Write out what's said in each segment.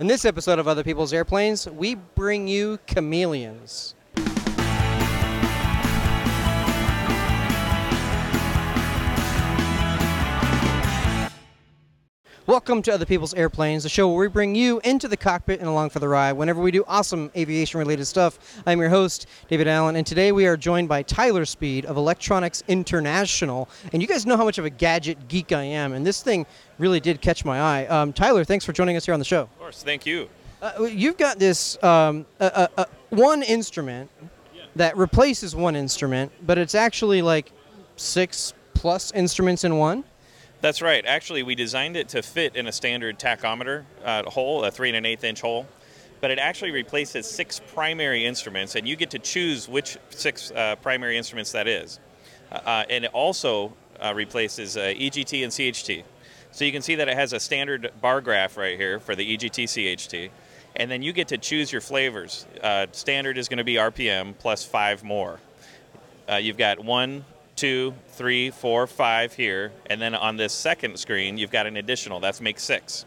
In this episode of Other People's Airplanes, we bring you chameleons. Welcome to Other People's Airplanes, the show where we bring you into the cockpit and along for the ride whenever we do awesome aviation related stuff. I'm your host, David Allen, and today we are joined by Tyler Speed of Electronics International. And you guys know how much of a gadget geek I am, and this thing really did catch my eye. Um, Tyler, thanks for joining us here on the show. Of course, thank you. Uh, you've got this um, uh, uh, one instrument that replaces one instrument, but it's actually like six plus instruments in one. That's right. Actually, we designed it to fit in a standard tachometer uh, hole, a three and an eighth inch hole. But it actually replaces six primary instruments, and you get to choose which six uh, primary instruments that is. Uh, and it also uh, replaces uh, EGT and CHT. So you can see that it has a standard bar graph right here for the EGT CHT. And then you get to choose your flavors. Uh, standard is going to be RPM plus five more. you've got one, two, three, four, five here, and then on this second screen, you've got an additional. That's make six.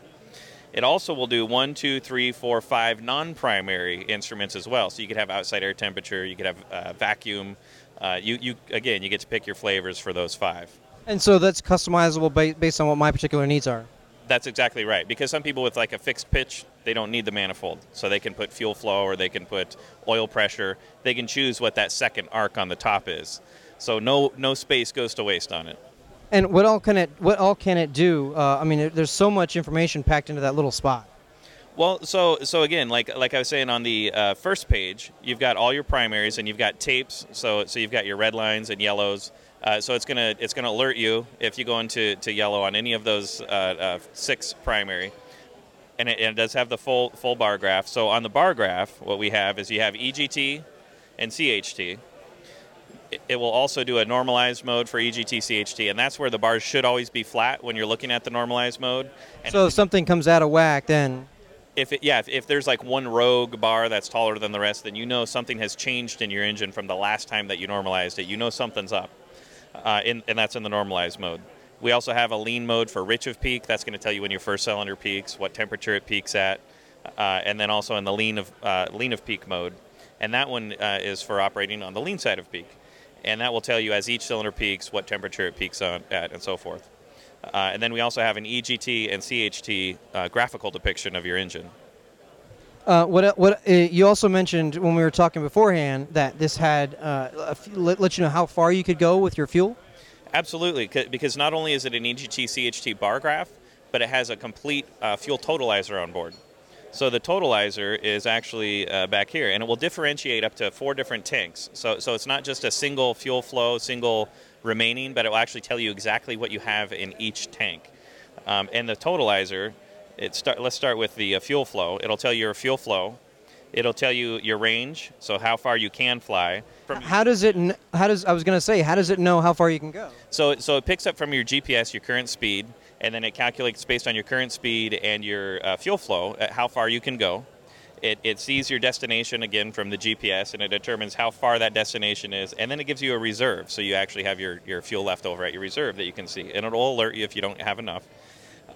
It also will do one, two, three, four, five non-primary instruments as well. So you could have outside air temperature, you could have uh, vacuum. Uh, you, you again, you get to pick your flavors for those five. And so that's customizable ba- based on what my particular needs are. That's exactly right. Because some people with like a fixed pitch, they don't need the manifold, so they can put fuel flow or they can put oil pressure. They can choose what that second arc on the top is. So no no space goes to waste on it. And what all can it what all can it do? Uh, I mean, it, there's so much information packed into that little spot. Well, so so again, like like I was saying on the uh, first page, you've got all your primaries and you've got tapes. So so you've got your red lines and yellows. Uh, so it's gonna it's gonna alert you if you go into to yellow on any of those uh, uh six primary, and it, and it does have the full full bar graph. So on the bar graph, what we have is you have EGT and CHT it will also do a normalized mode for EGT CHT, and that's where the bars should always be flat when you're looking at the normalized mode. And so if something comes out of whack, then if it, yeah, if, if, there's like one rogue bar that's taller than the rest, then you know something has changed in your engine from the last time that you normalized it. You know something's up, uh, in, and that's in the normalized mode. We also have a lean mode for rich of peak. That's going to tell you when your first cylinder peaks, what temperature it peaks at, uh, and then also in the lean of uh, lean of peak mode, and that one uh, is for operating on the lean side of peak and that will tell you as each cylinder peaks what temperature it peaks on at and so forth. Uh, and then we also have an EGT and CHT uh, graphical depiction of your engine. Uh, what what uh, you also mentioned when we were talking beforehand that this had uh, let, let you know how far you could go with your fuel. Absolutely, because not only is it an EGT CHT bar graph, but it has a complete uh, fuel totalizer on board. So the totalizer is actually uh, back here, and it will differentiate up to four different tanks. So, so it's not just a single fuel flow, single remaining, but it will actually tell you exactly what you have in each tank. Um, and the totalizer, it start, let's start with the uh, fuel flow. It'll tell you your fuel flow. It'll tell you your range, so how far you can fly. From how does it? How does I was going to say? How does it know how far you can go? So, so it picks up from your GPS your current speed and then it calculates based on your current speed and your uh, fuel flow at how far you can go. It, it sees your destination again from the GPS and it determines how far that destination is, and then it gives you a reserve. So you actually have your, your fuel left over at your reserve that you can see, and it'll alert you if you don't have enough.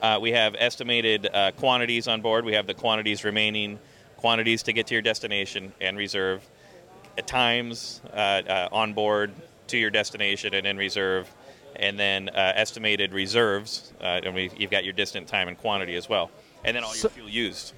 Uh, we have estimated uh, quantities on board. We have the quantities remaining, quantities to get to your destination and reserve, times uh, uh, on board to your destination and in reserve, and then uh, estimated reserves. Uh, and you've got your distant time and quantity as well, and then all your fuel used.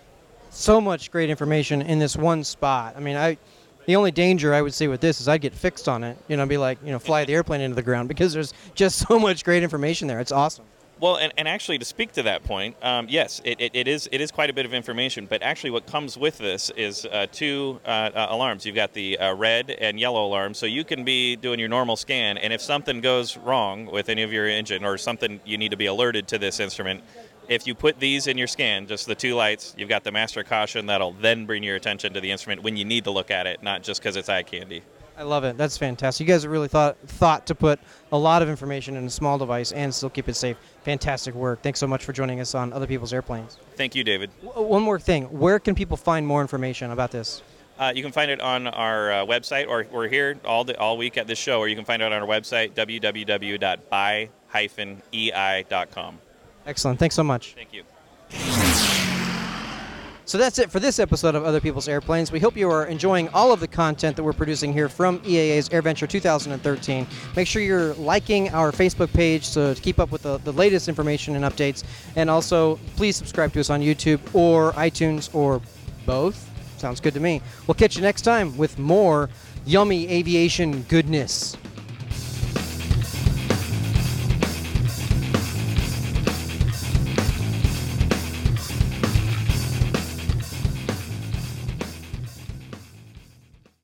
So much great information in this one spot. I mean, I the only danger I would see with this is I'd get fixed on it. You know, be like, you know, fly the airplane into the ground because there's just so much great information there. It's awesome. Well, and, and actually, to speak to that point, um, yes, it, it, it is it is quite a bit of information. But actually, what comes with this is uh, two uh, uh, alarms. You've got the uh, red and yellow alarm, so you can be doing your normal scan, and if something goes wrong with any of your engine or something, you need to be alerted to this instrument. If you put these in your scan, just the two lights, you've got the master caution that'll then bring your attention to the instrument when you need to look at it, not just because it's eye candy. I love it. That's fantastic. You guys really thought thought to put a lot of information in a small device and still keep it safe. Fantastic work. Thanks so much for joining us on Other People's Airplanes. Thank you, David. W- one more thing. Where can people find more information about this? Uh, you can find it on our uh, website, or we're here all the, all week at this show, or you can find it on our website, www.buy-ei.com. Excellent. Thanks so much. Thank you. So that's it for this episode of Other People's Airplanes. We hope you are enjoying all of the content that we're producing here from EAA's AirVenture 2013. Make sure you're liking our Facebook page so to keep up with the, the latest information and updates. And also, please subscribe to us on YouTube or iTunes or both. Sounds good to me. We'll catch you next time with more yummy aviation goodness.